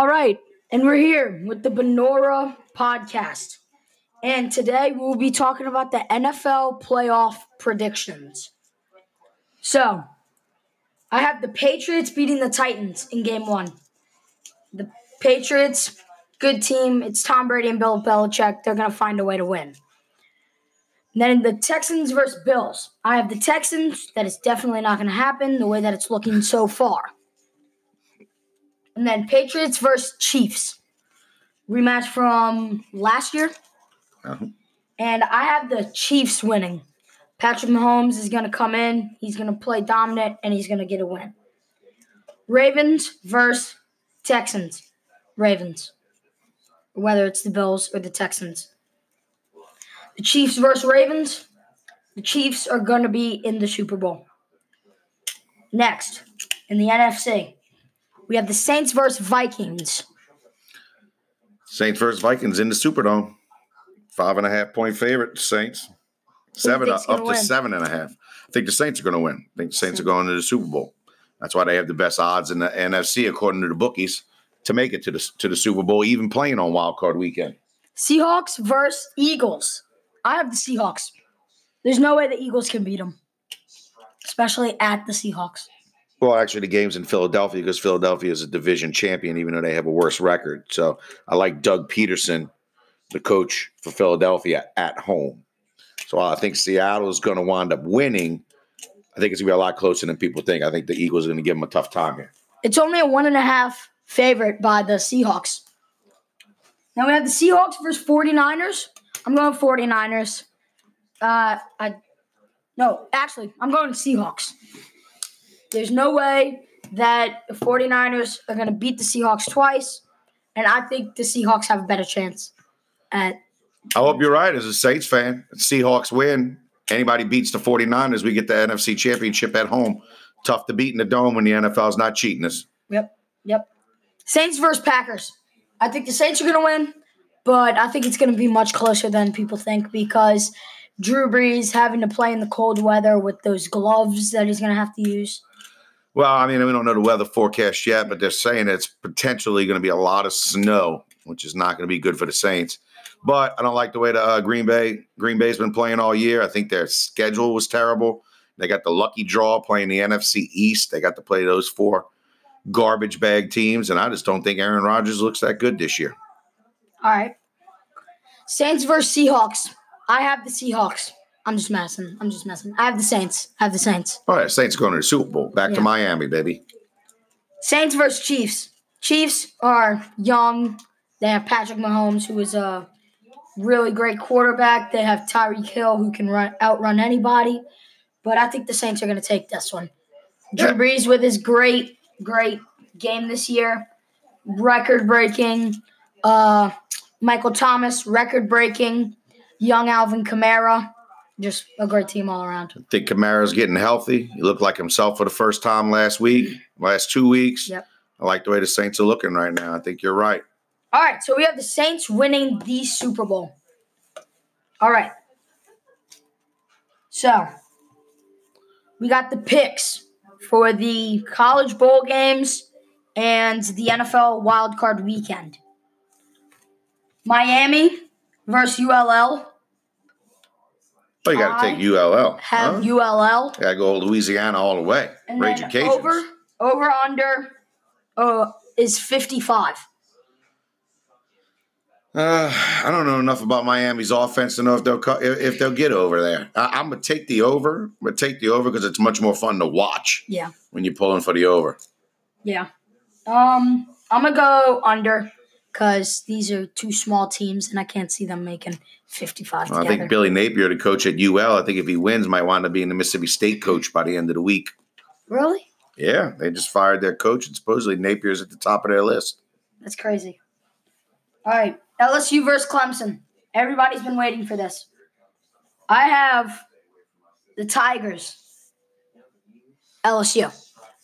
All right, and we're here with the Benora podcast. And today we'll be talking about the NFL playoff predictions. So, I have the Patriots beating the Titans in game one. The Patriots, good team. It's Tom Brady and Bill Belichick. They're going to find a way to win. And then the Texans versus Bills. I have the Texans. That is definitely not going to happen the way that it's looking so far. And then Patriots versus Chiefs. Rematch from last year. Uh-huh. And I have the Chiefs winning. Patrick Mahomes is going to come in. He's going to play dominant and he's going to get a win. Ravens versus Texans. Ravens. Whether it's the Bills or the Texans. The Chiefs versus Ravens. The Chiefs are going to be in the Super Bowl. Next, in the NFC, we have the Saints versus Vikings. Saints versus Vikings in the Superdome. Five and a half point favorite, Saints. Seven up to win? seven and a half. I think the Saints are going to win. I think the Saints are going to the Super Bowl. That's why they have the best odds in the NFC, according to the bookies, to make it to the to the Super Bowl, even playing on Wild Card Weekend. Seahawks versus Eagles. I have the Seahawks. There's no way the Eagles can beat them, especially at the Seahawks. Well, actually, the game's in Philadelphia because Philadelphia is a division champion, even though they have a worse record. So I like Doug Pederson, the coach for Philadelphia, at home. So I think Seattle is going to wind up winning. I think it's going to be a lot closer than people think. I think the Eagles are going to give them a tough time here. It's only a one and a half favorite by the Seahawks. Now we have the Seahawks versus 49ers. I'm going 49ers. Uh, I no, actually, I'm going Seahawks. There's no way that the 49ers are going to beat the Seahawks twice, and I think the Seahawks have a better chance at I hope you're right as a Saints fan. Seahawks win. Anybody beats the 49ers, we get the NFC championship at home. Tough to beat in the dome when the NFL's not cheating us. Yep. Yep. Saints versus Packers. I think the Saints are going to win, but I think it's going to be much closer than people think because Drew Brees having to play in the cold weather with those gloves that he's going to have to use. Well, I mean, we don't know the weather forecast yet, but they're saying it's potentially going to be a lot of snow, which is not going to be good for the Saints. But I don't like the way the uh, Green Bay Green Bay's been playing all year. I think their schedule was terrible. They got the lucky draw playing the NFC East. They got to play those four garbage bag teams, and I just don't think Aaron Rodgers looks that good this year. All right. Saints versus Seahawks. I have the Seahawks. I'm just messing. I'm just messing. I have the Saints. I have the Saints. All right, Saints going to the Super Bowl. Back Yeah. to Miami, baby. Saints versus Chiefs. Chiefs are young. They have Patrick Mahomes, who is a really great quarterback. They have Tyreek Hill, who can run outrun anybody. But I think the Saints are going to take this one. Drew Yeah. Brees with his great, great game this year, record breaking. Uh, Michael Thomas, record breaking. Young Alvin Kamara, just a great team all around. I think Kamara's getting healthy. He looked like himself for the first time last week, last two weeks. Yep. I like the way the Saints are looking right now. I think you're right. All right, so we have the Saints winning the Super Bowl. All right. So, we got the picks for the college bowl games and the NFL wildcard weekend. Miami versus ULL. Oh, you got to take ULL. Have huh? ULL. Got to go Louisiana all the way. And Rage then over, over under uh, is 55. Uh, I don't know enough about Miami's offense to know if they'll if they'll get over there. I, I'm gonna take the over. I'm gonna take the over because it's much more fun to watch Yeah. when you're pulling for the over. Yeah. Um, I'm gonna go under because these are two small teams, and I can't see them making 55 Well, I think Billy Napier, the coach at UL, I think if he wins, might wind up being the Mississippi State coach by the end of the week. really? Yeah, they just fired their coach, and supposedly Napier's at the top of their list. That's crazy. All right, LSU versus Clemson. Everybody's been waiting for this. I have the Tigers. LSU.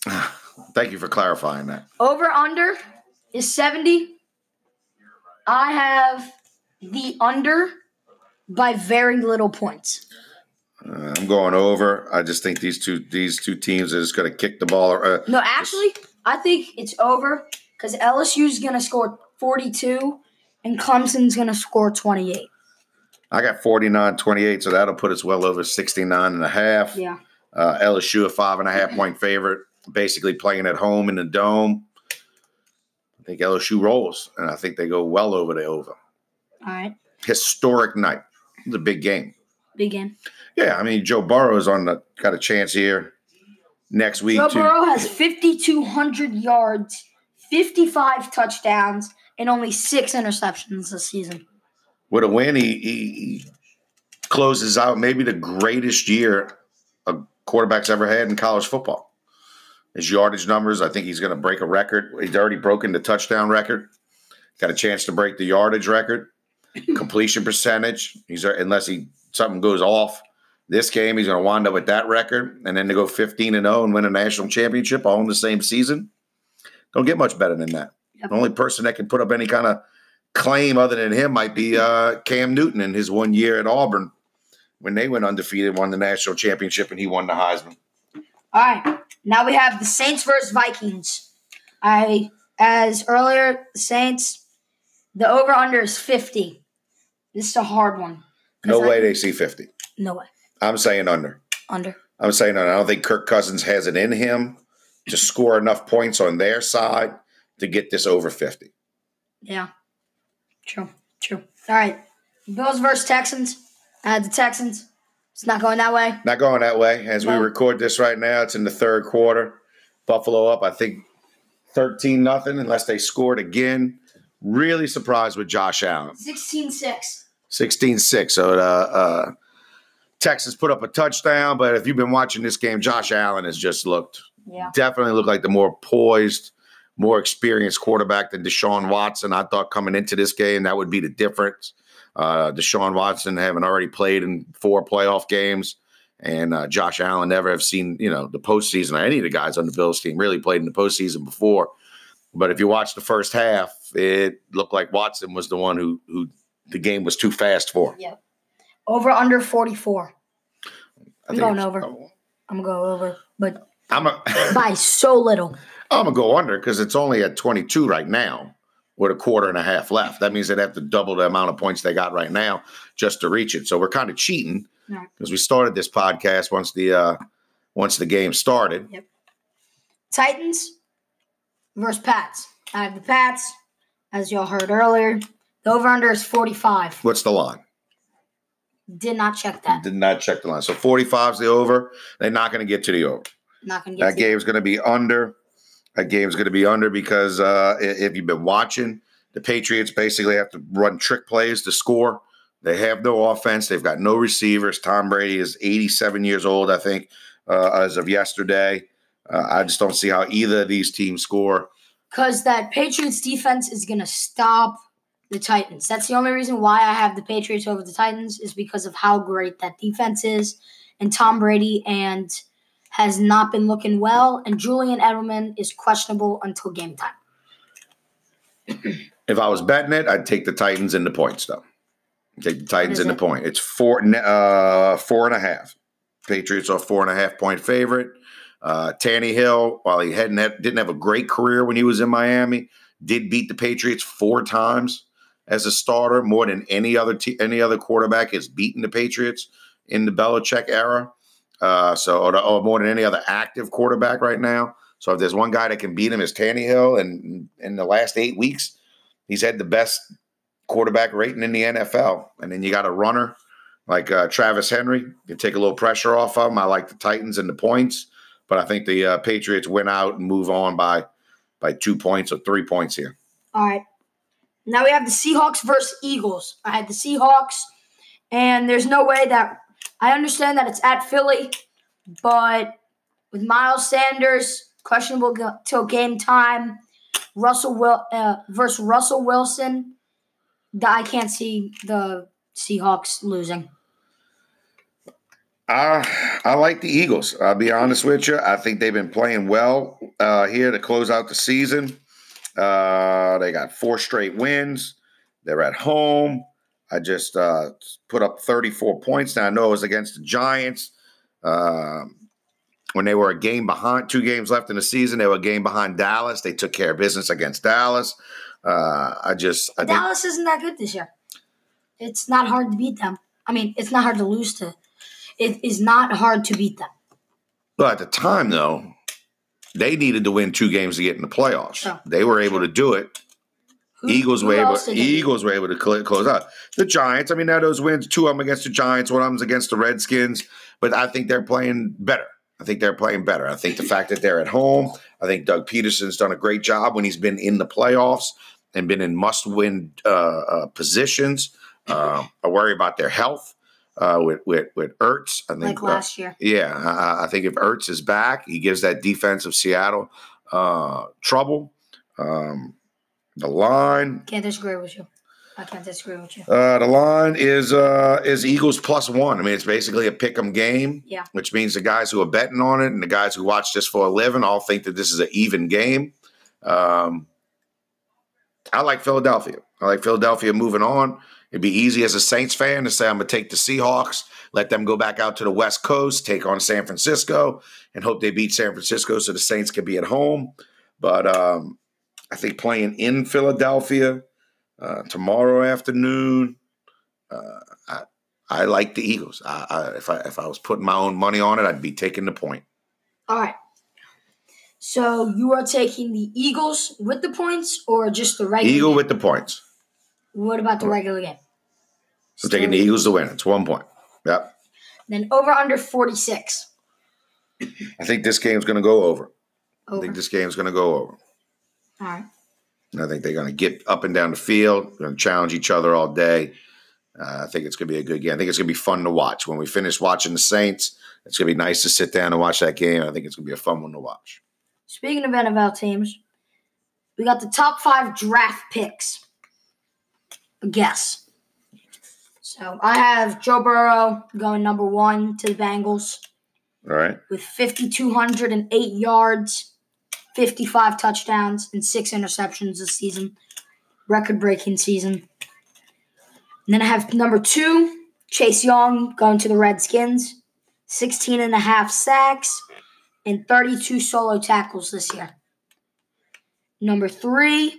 Thank you for clarifying that. Over under is 70. I have the under by very little points. Uh, I'm going over. I just think these two these two teams are just going to kick the ball. Uh, No, actually, I think it's over because LSU's going to score 42 and Clemson's going to score 28. I got 49 28, so that'll put us well over 69 and a half. Yeah. Uh, LSU, a five and a half point favorite, basically playing at home in the dome. I think LSU rolls, and I think they go well over the over. All right. Historic night. It's a big game. Big game. Yeah, I mean Joe Burrow's on the got a chance here next week. Joe Burrow has 5,200 yards, 55 touchdowns, and only six interceptions this season. with a win, he, he, he closes out maybe the greatest year a quarterback's ever had in college football. His yardage numbers, I think he's going to break a record. He's already broken the touchdown record. Got a chance to break the yardage record, completion percentage. He's unless he something goes off this game, he's going to wind up with that record, and then to go 15 and 0 and win a national championship all in the same season. Don't get much better than that. Yep. The only person that can put up any kind of claim other than him might be uh, Cam Newton in his one year at Auburn when they went undefeated, won the national championship, and he won the Heisman. All right. Now we have the Saints versus Vikings. I, as earlier, Saints, the over under is 50. This is a hard one. No I- way they see 50. No way. I'm saying under. Under. I'm saying under. I don't think Kirk Cousins has it in him to score enough points on their side to get this over 50. Yeah. True. True. All right. Bills versus Texans. I had the Texans. It's not going that way. Not going that way. As we record this right now, it's in the third quarter. Buffalo up, I think, 13 nothing, unless they scored again. Really surprised with Josh Allen. 16 6. 16 6. So uh, uh, Texas put up a touchdown, but if you've been watching this game, Josh Allen has just looked Yeah. definitely looked like the more poised, more experienced quarterback than Deshaun Watson. I thought coming into this game that would be the difference. Uh, Deshaun Watson having already played in four playoff games, and uh, Josh Allen never have seen you know the postseason or any of the guys on the Bills team really played in the postseason before. But if you watch the first half, it looked like Watson was the one who who the game was too fast for. Yep. Over under 44. I I'm going over. I'm going go over, but I'm a by so little. I'm gonna go under because it's only at 22 right now, with a quarter and a half left. That means they'd have to double the amount of points they got right now just to reach it. So we're kind of cheating because we started this podcast once the uh, once the game started. Titans versus Pats. I have the Pats, as y'all heard earlier. The over under is 45. What's the line? Did not check that. Did not check the line. So 45 is the over. They're not going to get to the over. Not going to get That game's going to be under. That game's going to be under because uh, if you've been watching, the Patriots basically have to run trick plays to score. They have no offense. They've got no receivers. Tom Brady is 87 years old, I think, uh, as of yesterday. Uh, I just don't see how either of these teams score. because that Patriots defense is going to stop the Titans. That's the only reason why I have the Patriots over the Titans is because of how great that defense is, and Tom Brady and has not been looking well, and Julian Edelman is questionable until game time. If I was betting it, I'd take the Titans in the points, though. Take the Titans in the point. It's four, uh, four and a half. Patriots are four and a half point favorite. Uh, Tannehill, while he hadn't had, didn't have a great career when he was in Miami, did beat the Patriots four times as a starter, more than any other te- any other quarterback has beaten the Patriots in the Belichick era. Uh, so, or, or more than any other active quarterback right now. So, if there's one guy that can beat him, is Tannehill. And in the last eight weeks, he's had the best quarterback rating in the NFL. And then you got a runner like uh, Travis Henry. You take a little pressure off of him. I like the Titans and the points, but I think the uh, Patriots win out and move on by by two points or three points here. All right. Now we have the Seahawks versus Eagles. I had the Seahawks, and there's no way that I understand that it's at Philly, but with Miles Sanders questionable till game time, Russell Will uh, versus Russell Wilson, th- I can't see the Seahawks losing. Uh, I like the Eagles. I'll be honest with you. I think they've been playing well uh, here to close out the season. Uh, they got four straight wins. They're at home. I just uh, put up 34 points. Now I know it was against the Giants. Um, when they were a game behind, two games left in the season, they were a game behind Dallas. They took care of business against Dallas. Uh, I just, I Dallas isn't that good this year. It's not hard to beat them. I mean, it's not hard to lose to. It is not hard to beat them. but at the time though, they needed to win two games to get in the playoffs. Sure. They were able to do it. Who- Eagles who were able. else did they beat? Eagles were able to cl- close out the Giants. I mean, now those wins, two of them against the Giants, one of them's against the Redskins. But I think they're playing better. I think they're playing better. I think the fact that they're at home. I think Doug Pederson's done a great job when he's been in the playoffs and been in must-win uh, uh, positions. Uh, I worry about their health uh, with with with Ertz. I think like uh, last year. yeah, I, I think if Ertz is back, he gives that defense of Seattle uh, trouble. Um, the line, Can't disagree with you. I can't disagree with you. uh, the line is uh, is Eagles plus one. I mean, it's basically a pick 'em game, Yeah. which means the guys who are betting on it and the guys who watch this for a living all think that this is an even game. Um, I like Philadelphia. I like Philadelphia moving on. It'd be easy as a Saints fan to say I'm going to take the Seahawks, let them go back out to the West Coast, take on San Francisco, and hope they beat San Francisco so the Saints can be at home. But um, I think playing in Philadelphia uh, tomorrow afternoon, uh, I, I like the Eagles. I, I, if I if I was putting my own money on it, I'd be taking the point. All right. So you are taking the Eagles with the points or just the regular? Eagle game? with the points. What about the regular game? I'm taking the Eagles to win. It's one point. Yep. Then over under 46. I think this game's going to go over. I think this game's going to go over. All right. I think they're going to get up and down the field, going to challenge each other all day. Uh, I think it's going to be a good game. I think it's going to be fun to watch. When we finish watching the Saints, it's going to be nice to sit down and watch that game. I think it's going to be a fun one to watch. Speaking of NFL teams, we got the top five draft picks. A guess. So I have Joe Burrow going number one to the Bengals All right. with 5,208 yards, 55 touchdowns, and six interceptions this season. Record breaking season. And then I have number two, Chase Young going to the Redskins, 16 and a half sacks and 32 solo tackles this year. Number three,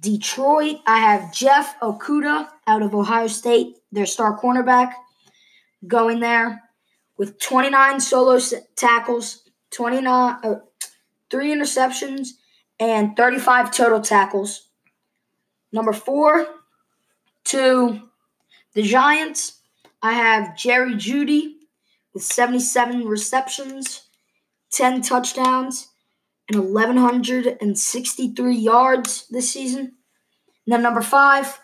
Detroit. I have Jeff Okudah out of Ohio State, their star cornerback, going there with 29 solo tackles, 29, uh, three interceptions, and 35 total tackles. Number four, to the Giants. I have Jerry Jeudy with 77 receptions, 10 touchdowns, and 1,163 yards this season. And then number five,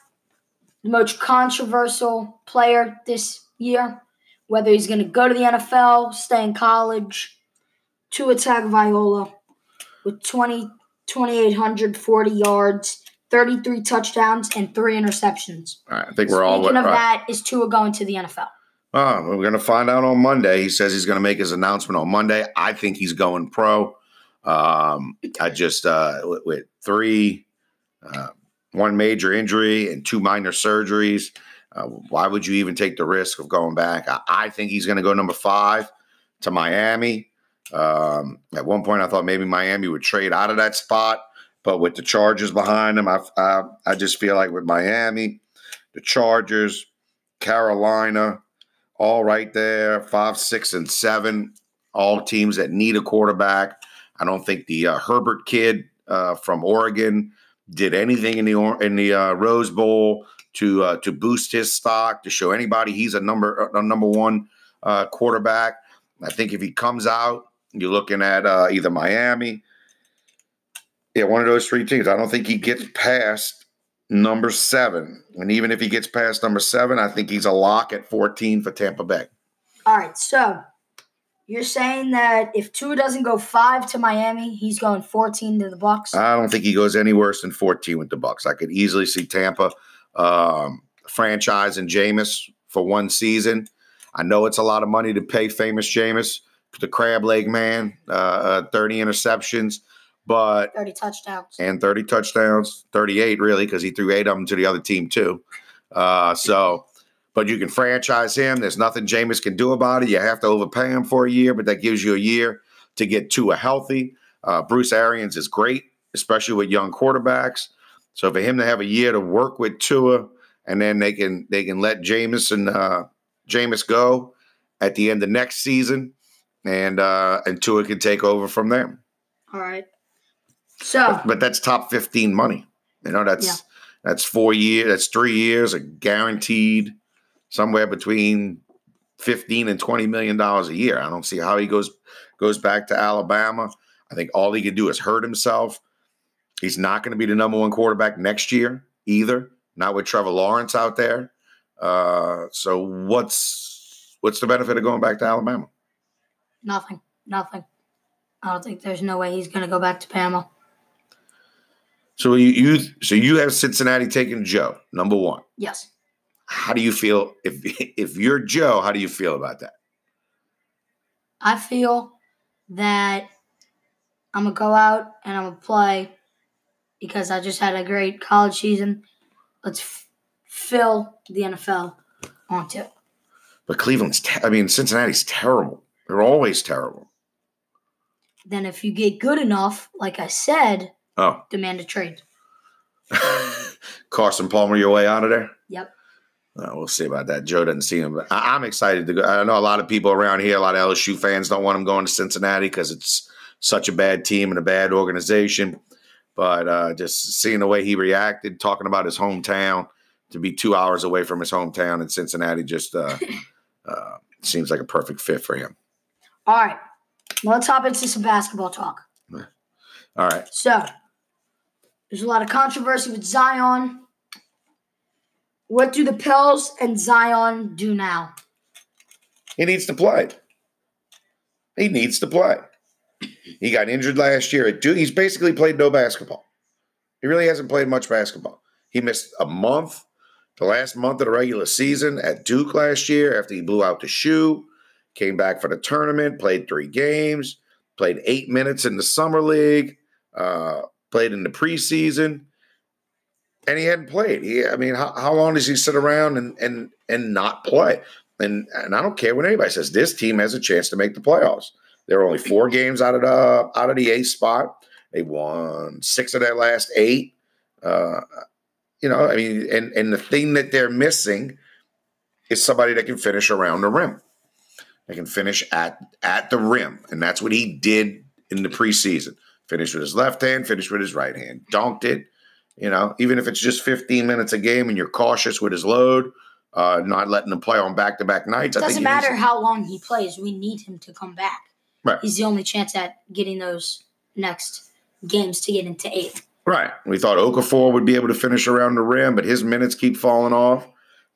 the most controversial player this year, whether he's going to go to the NFL, stay in college, to attack Tagovailoa with 20, 2,840 yards, 33 touchdowns, and three interceptions. All right. I think we're all. Speaking of all right. that, is Tua going to the NFL? Oh, we're going to find out on Monday. He says he's going to make his announcement on Monday. I think he's going pro. Um, I just uh, with, with three, uh, one major injury and two minor surgeries. Uh, why would you even take the risk of going back? I, I think he's going to go number five to Miami. Um, at one point, I thought maybe Miami would trade out of that spot, but with the Chargers behind them, I, I, I just feel like with Miami, the Chargers, Carolina, all right there, five, six, and seven, all teams that need a quarterback. I don't think the uh, Herbert kid uh, from Oregon did anything in the in the uh, Rose Bowl to uh, to boost his stock to show anybody he's a number a number one uh, quarterback. I think if he comes out, you're looking at uh, either Miami, yeah, one of those three teams. I don't think he gets past number seven, and even if he gets past number seven, I think he's a lock at 14 for Tampa Bay. All right, so you're saying that if Tua doesn't go five to Miami, he's going 14 to the Bucks. I don't think he goes any worse than 14 with the Bucks. I could easily see Tampa um, franchise and Jameis for one season. I know it's a lot of money to pay famous Jameis, the crab leg man, uh, uh, 30 interceptions, but 30 touchdowns. and 30 touchdowns, 38 really, because he threw eight of them to the other team too. Uh, so, but you can franchise him. There's nothing Jameis can do about it. You have to overpay him for a year, but that gives you a year to get Tua healthy. Uh, Bruce Arians is great, especially with young quarterbacks. So for him to have a year to work with Tua, and then they can they can let Jameis and uh, Jameis go at the end of next season, and uh, and Tua can take over from there. All right. So, but, but that's top fifteen money. You know that's Yeah. that's four years. That's three years, a guaranteed somewhere between fifteen and twenty million dollars a year. I don't see how he goes goes back to Alabama. I think all he could do is hurt himself. He's not going to be the number one quarterback next year either. Not with Trevor Lawrence out there. Uh, so what's what's the benefit of going back to Alabama? Nothing. Nothing. I don't think there's no way he's going to go back to Bama. So you, you so you have Cincinnati taking Joe number one. Yes. How do you feel if if you're Joe? How do you feel about that? I feel that I'm going to go out and I'm going to play because I just had a great college season. Let's f- fill the NFL onto. But Cleveland's, te- I mean, Cincinnati's terrible. They're always terrible. Then, if you get good enough, like I said, Oh, demand a trade. Carson Palmer, your way out of there. Yep. Uh, we'll see about that. Joe doesn't see him, but I- I'm excited to go. I know a lot of people around here, a lot of LSU fans don't want him going to Cincinnati because it's such a bad team and a bad organization. But uh, just seeing the way he reacted, talking about his hometown, to be two hours away from his hometown in Cincinnati, just uh, uh, seems like a perfect fit for him. All right. Well, let's hop into some basketball talk. All right. So, there's a lot of controversy with Zion. What do the Pels and Zion do now? He needs to play. He needs to play. He got injured last year at Duke. He's basically played no basketball. He really hasn't played much basketball. He missed a month, the last month of the regular season at Duke last year after he blew out the shoe. Came back for the tournament, played three games, played eight minutes in the summer league, uh, played in the preseason, and he hadn't played. He, I mean, how, how long does he sit around and and and not play? And and I don't care what anybody says. This team has a chance to make the playoffs. There are only four games out of the out of the eighth spot. They won six of their last eight. Uh, you know, I mean, and and the thing that they're missing is somebody that can finish around the rim. They can finish at at the rim, and that's what he did in the preseason. Finished with his left hand, finished with his right hand, dunked it. You know, even if it's just 15 minutes a game and you're cautious with his load, uh, not letting him play on back to back nights. I think Doesn't needs- matter how long he plays. We need him to come back. Right. He's the only chance at getting those next games to get into eight. Right. We thought Okafor would be able to finish around the rim, but his minutes keep falling off.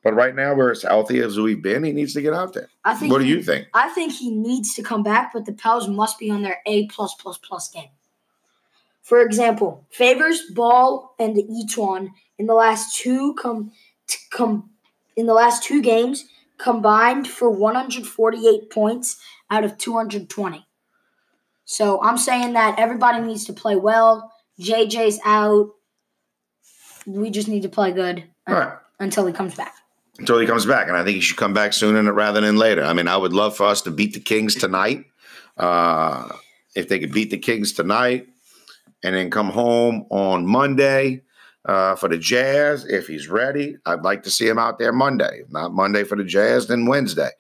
But right now, we're as healthy as we've been. He needs to get out there. I think. What do he- you think? I think he needs to come back, but the Pels must be on their A plus plus plus game. For example, Favors, Ball, and Etuan in the last two come come in the last two games combined for 148 points out of 220. So I'm saying that everybody needs to play well. JJ's out. We just need to play good right. until he comes back. Until he comes back. And I think he should come back sooner rather than later. I mean, I would love for us to beat the Kings tonight. Uh, if they could beat the Kings tonight and then come home on Monday uh, for the Jazz, if he's ready, I'd like to see him out there Monday. If not Monday for the Jazz, then Wednesday.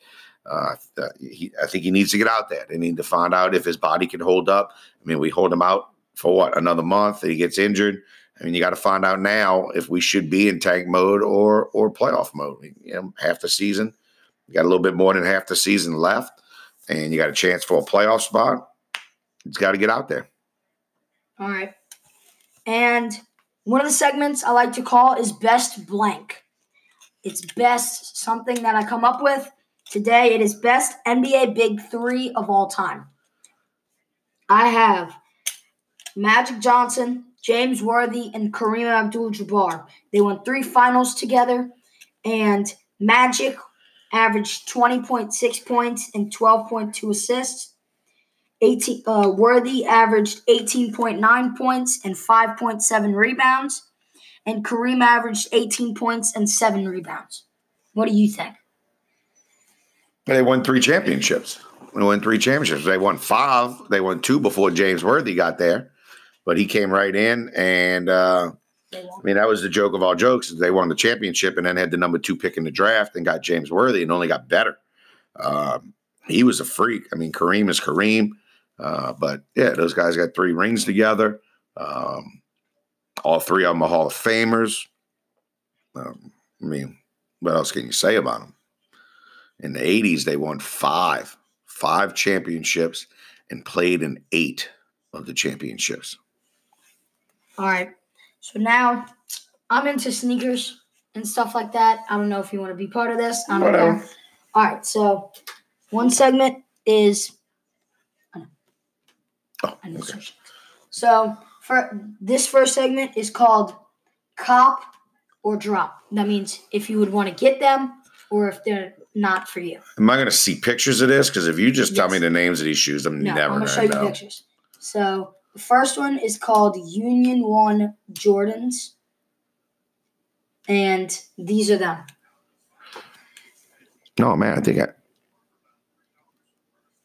Uh, uh, he, I think he needs to get out there. They need to find out if his body can hold up. I mean, we hold him out for what another month. He gets injured. I mean, you got to find out now if we should be in tank mode or or playoff mode. You know, half the season, you got a little bit more than half the season left, and you got a chance for a playoff spot. It's got to get out there. All right. And one of the segments I like to call is best blank. It's best something that I come up with. Today it is best NBA big three of all time. I have Magic Johnson, James Worthy, and Kareem Abdul Jabbar. They won three finals together, and Magic averaged 20.6 points and 12.2 assists. 18, uh, Worthy averaged 18.9 points and 5.7 rebounds, and Kareem averaged 18 points and 7 rebounds. What do you think? They won three championships. They won three championships. They won five. They won two before James Worthy got there, but he came right in. And uh, I mean, that was the joke of all jokes. They won the championship and then had the number two pick in the draft and got James Worthy and only got better. Um, he was a freak. I mean, Kareem is Kareem. Uh, but yeah, those guys got three rings together. Um, all three of them are Hall of Famers. Um, I mean, what else can you say about them? In the 80s, they won five, five championships and played in eight of the championships. All right. So now I'm into sneakers and stuff like that. I don't know if you want to be part of this. I don't Whatever. care. All right. So one segment is Oh, I okay. search. So for this first segment is called cop or drop. That means if you would want to get them or if they're not for you. Am I going to see pictures of this? Because if you just tell me the names of these shoes, I'm No, never I'm going gonna show you know. pictures. So first one is called Union One Jordans, and these are them. No, man, I think I.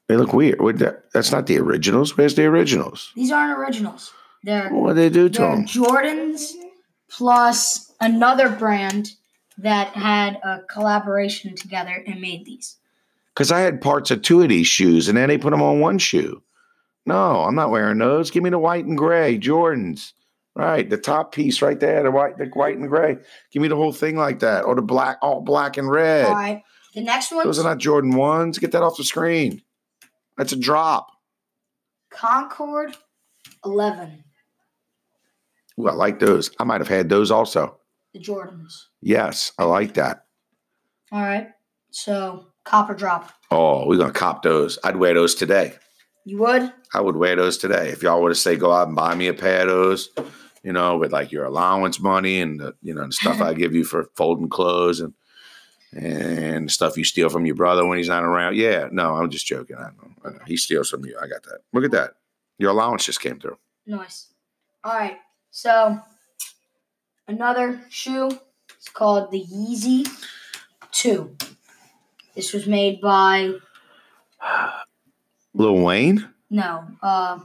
They look weird. What the- that's not the originals. Where's the originals? These aren't originals. They're What did they do to them? Jordans plus another brand that had a collaboration together and made these. Because I had parts of two of these shoes, and then they put them on one shoe. No, I'm not wearing those. Give me the white and gray Jordans. Right, the top piece right there, the white, the white and gray. Give me the whole thing like that, or the black, all black and red. All right. The next one, Those are not Jordan ones. Get that off the screen. That's a drop. Concord 11, Ooh, I like those. I might have had those also. the Jordans. Yes, I like that. All right. So copper drop. Oh, we're gonna cop those. I'd wear those today. You would? I would wear those today. If y'all were to say go out and buy me a pair of those, you know, with like your allowance money and the, you know the stuff I give you for folding clothes and and stuff you steal from your brother when he's not around. Yeah, no, I'm just joking. I know, I know. He steals from you. I got that. Look at that. Your allowance just came through. Nice. All right. So another shoe is called the Yeezy 2. This was made by Lil Wayne? no, uh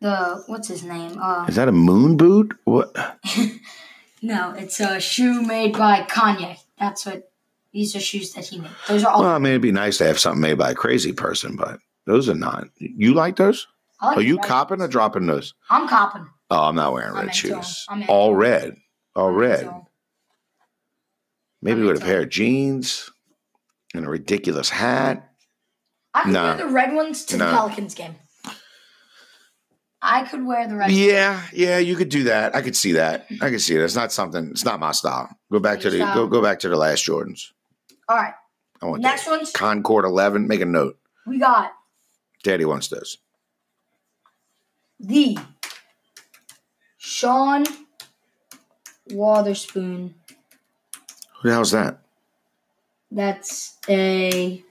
the what's his name? Uh Is that a moon boot? What? no, it's a shoe made by Kanye. That's what these are shoes that he made. Those are all Well, I mean, it'd be nice to have something made by a crazy person, but those are not. You like those? I like Are you copping or dropping those? I'm copping. Oh, I'm not wearing red shoes. Into red. All I'm red. Maybe I'm with a pair of jeans and a ridiculous hat. I could Nah. wear the red ones to the Pelicans game. I could wear the red Yeah, yeah, you could do that. I could see that. I could see it. It's not something. It's not my style. Go back to the go go back to the last Jordans. All right. I want Next those. one's Concord 11. Make a note. we got Daddy wants those. the Sean Wotherspoon. Who the hell's that? That's a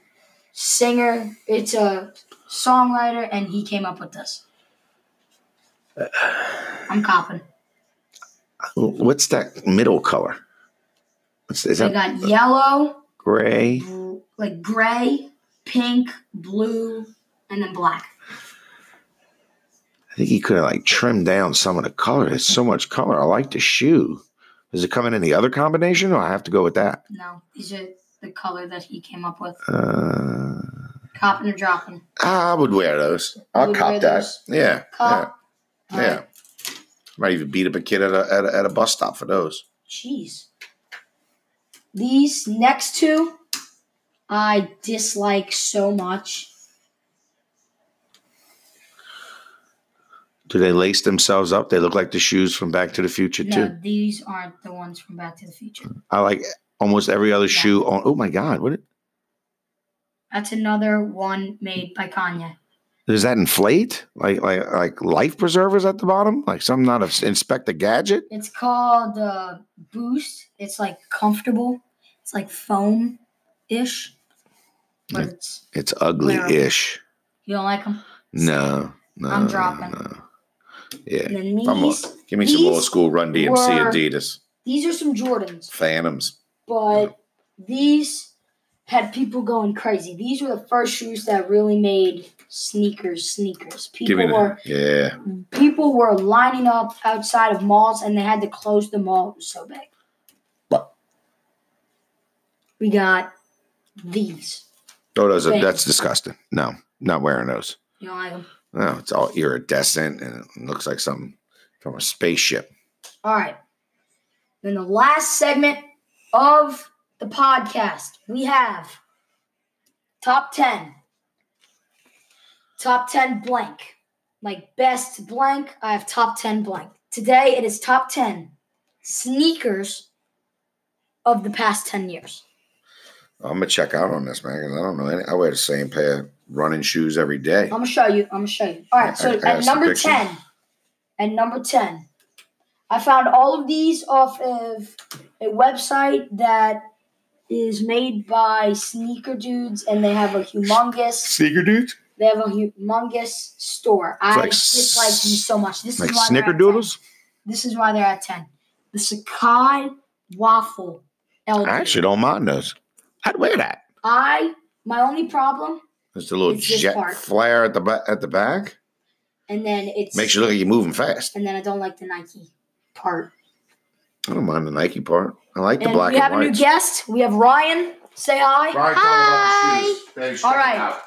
singer. It's a songwriter, and he came up with this. I'm copping. What's that middle color? What's, is I got yellow, gray? bl- like gray, pink, blue, and then black. I think he could have like trimmed down some of the color. There's so much color. I like the shoe. Does it come in any other combination, or I have to go with that? No, these are the color that he came up with. Uh, Copping or dropping. I would wear those. I'll would cop that. those? Yeah, Cop. yeah, yeah. Alright. Might even beat up a kid at a, at a at a bus stop for those. Jeez. These next two, I dislike so much. Do they lace themselves up? They look like the shoes from Back to the Future No, too. these aren't the ones from Back to the Future. I like almost every other shoe on. Oh my god, what That's another one made by Kanye. does that inflate? Like like like life preservers at the bottom? Like something out of Inspector Gadget? It's called uh, Boost. It's like comfortable. It's like foam ish. But it's It's ugly-ish. you don't like them. No, no. I'm dropping. no. Yeah. I'm a- give me some these old school Run DMC were- Adidas these are some Jordans, Phantoms. But these had people going crazy. These were the first shoes that really made sneakers sneakers. People were yeah. people were lining up outside of malls and they had to close the mall. It was so big. But We got these. Oh, those are, that's disgusting. No, not wearing those. You don't like them? No, it's all iridescent and it looks like something from a spaceship. All right. Then the last segment of the podcast, we have top 10. Top 10 blank. Like best blank, I have top 10 blank. Today it is top 10 sneakers of the past 10 years. I'm gonna check out on this, man, because I don't know any. I wear the same pair of running shoes every day. I'm gonna show you. I'm gonna show you. All right. So I- I at number ten, at number ten, I found all of these off of a website that is made by sneaker dudes, and they have a humongous. Sneaker dudes, They have a humongous store. I like dislike these so much. This like is why 10. snickerdoodles. This is why they're at ten. The Sacai waffle. LD. I actually don't mind those. I'd wear that. I my only problem, Just a little It's jet part. flare at the. At the back and then it makes you look like you're moving fast. and then I don't like the Nike part. I don't mind the Nike part. I like the And black we have and a new guest. We have Ryan. Say hi. Hi. All right.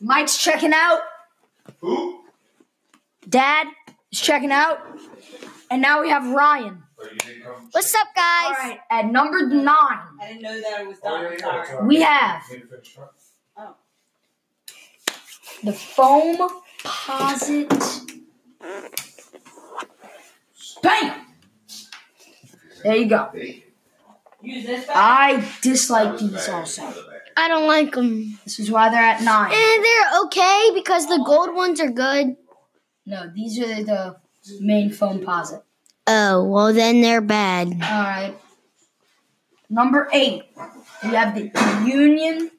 Mike's checking out. Who? Dad is checking out. And now we have Ryan. What's up, guys? All right. At number nine, I didn't know that it was done. Sorry. we have the foam posit. Bam! There you go. Use this. I dislike these also. I don't like them. This is why they're at nine. And they're okay because the gold ones are good. No, these are the main Foamposite. Oh, well, then they're bad. All right. Number eight, we have the Union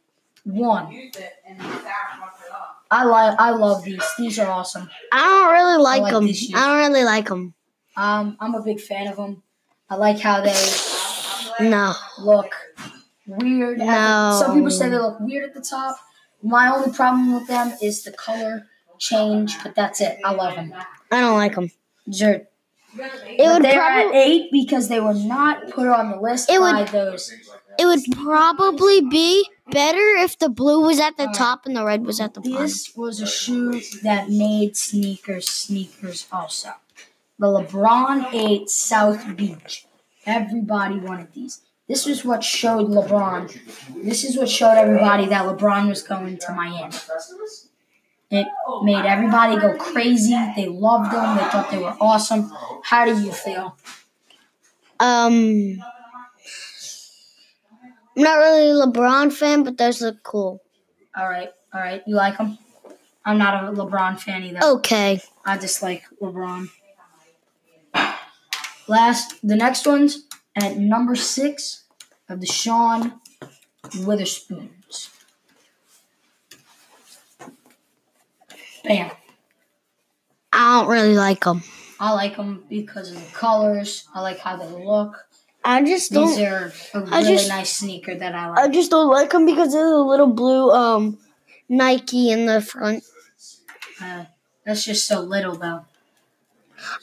One. Use it and then Sarah marked it off. I like, I love these. These are awesome. I don't really like, like them. I don't really like them. Um, I'm a big fan of them. I like how they No. look weird. the- No. some people say they look weird at the top. My only problem with them is the color change, but that's it. I love them. I don't like them. Are, It but would they're at probably eight because they were not put on the list It by would- those. it would probably be better if the blue was at the top and the red was at the bottom. This was a shoe that made sneakers sneakers also. The LeBron 8 South Beach. Everybody wanted these. This is what showed LeBron. This is what showed everybody that LeBron was going to Miami. It made everybody go crazy. They loved them. They thought they were awesome. How do you feel? Um, I'm not really a LeBron fan, but those look cool. All right, all right. You like them? I'm not a LeBron fan either. Okay. I dislike LeBron. Last, the next one's at number six of the Sean Wotherspoons. Bam. I don't really like them. I like them because of the colors. I like how they look. I just don't. These are a I really just- nice sneaker that I like. I just don't like them because of the little blue um Nike in the front. Uh, that's just so little, though.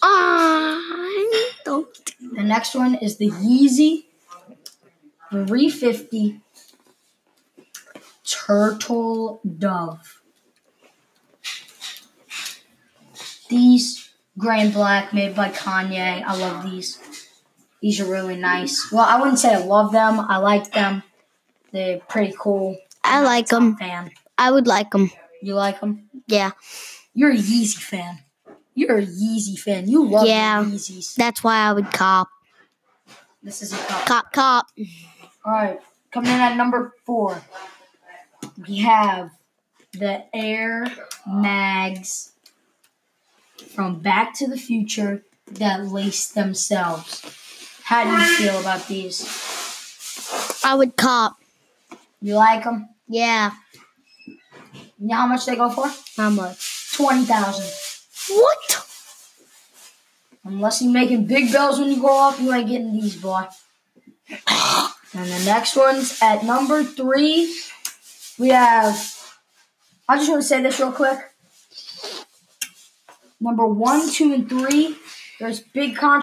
I don't. The next one is the Yeezy 350 Turtle Dove. These gray and black made by Kanye. I love these. These are really nice. Well, I wouldn't say I love them. I like them. They're pretty cool. I like them. Fan. I would like them. You like them? Yeah, You're a Yeezy fan. You're a Yeezy fan. You love Yeah. Yeezys. that's why I would cop. This is a cup. Cop, cop. All right, coming in at number four, we have the Air Mags from Back to the Future that lace themselves. How do you feel about these? I would cop. You like them? Yeah. You know how much they go for? How much? Twenty thousand. What? Unless you're making big bells when you grow up, you ain't getting these, boy. And the next one's at number three. We have. I just want to say this real quick. Number one, two, and three. There's big con.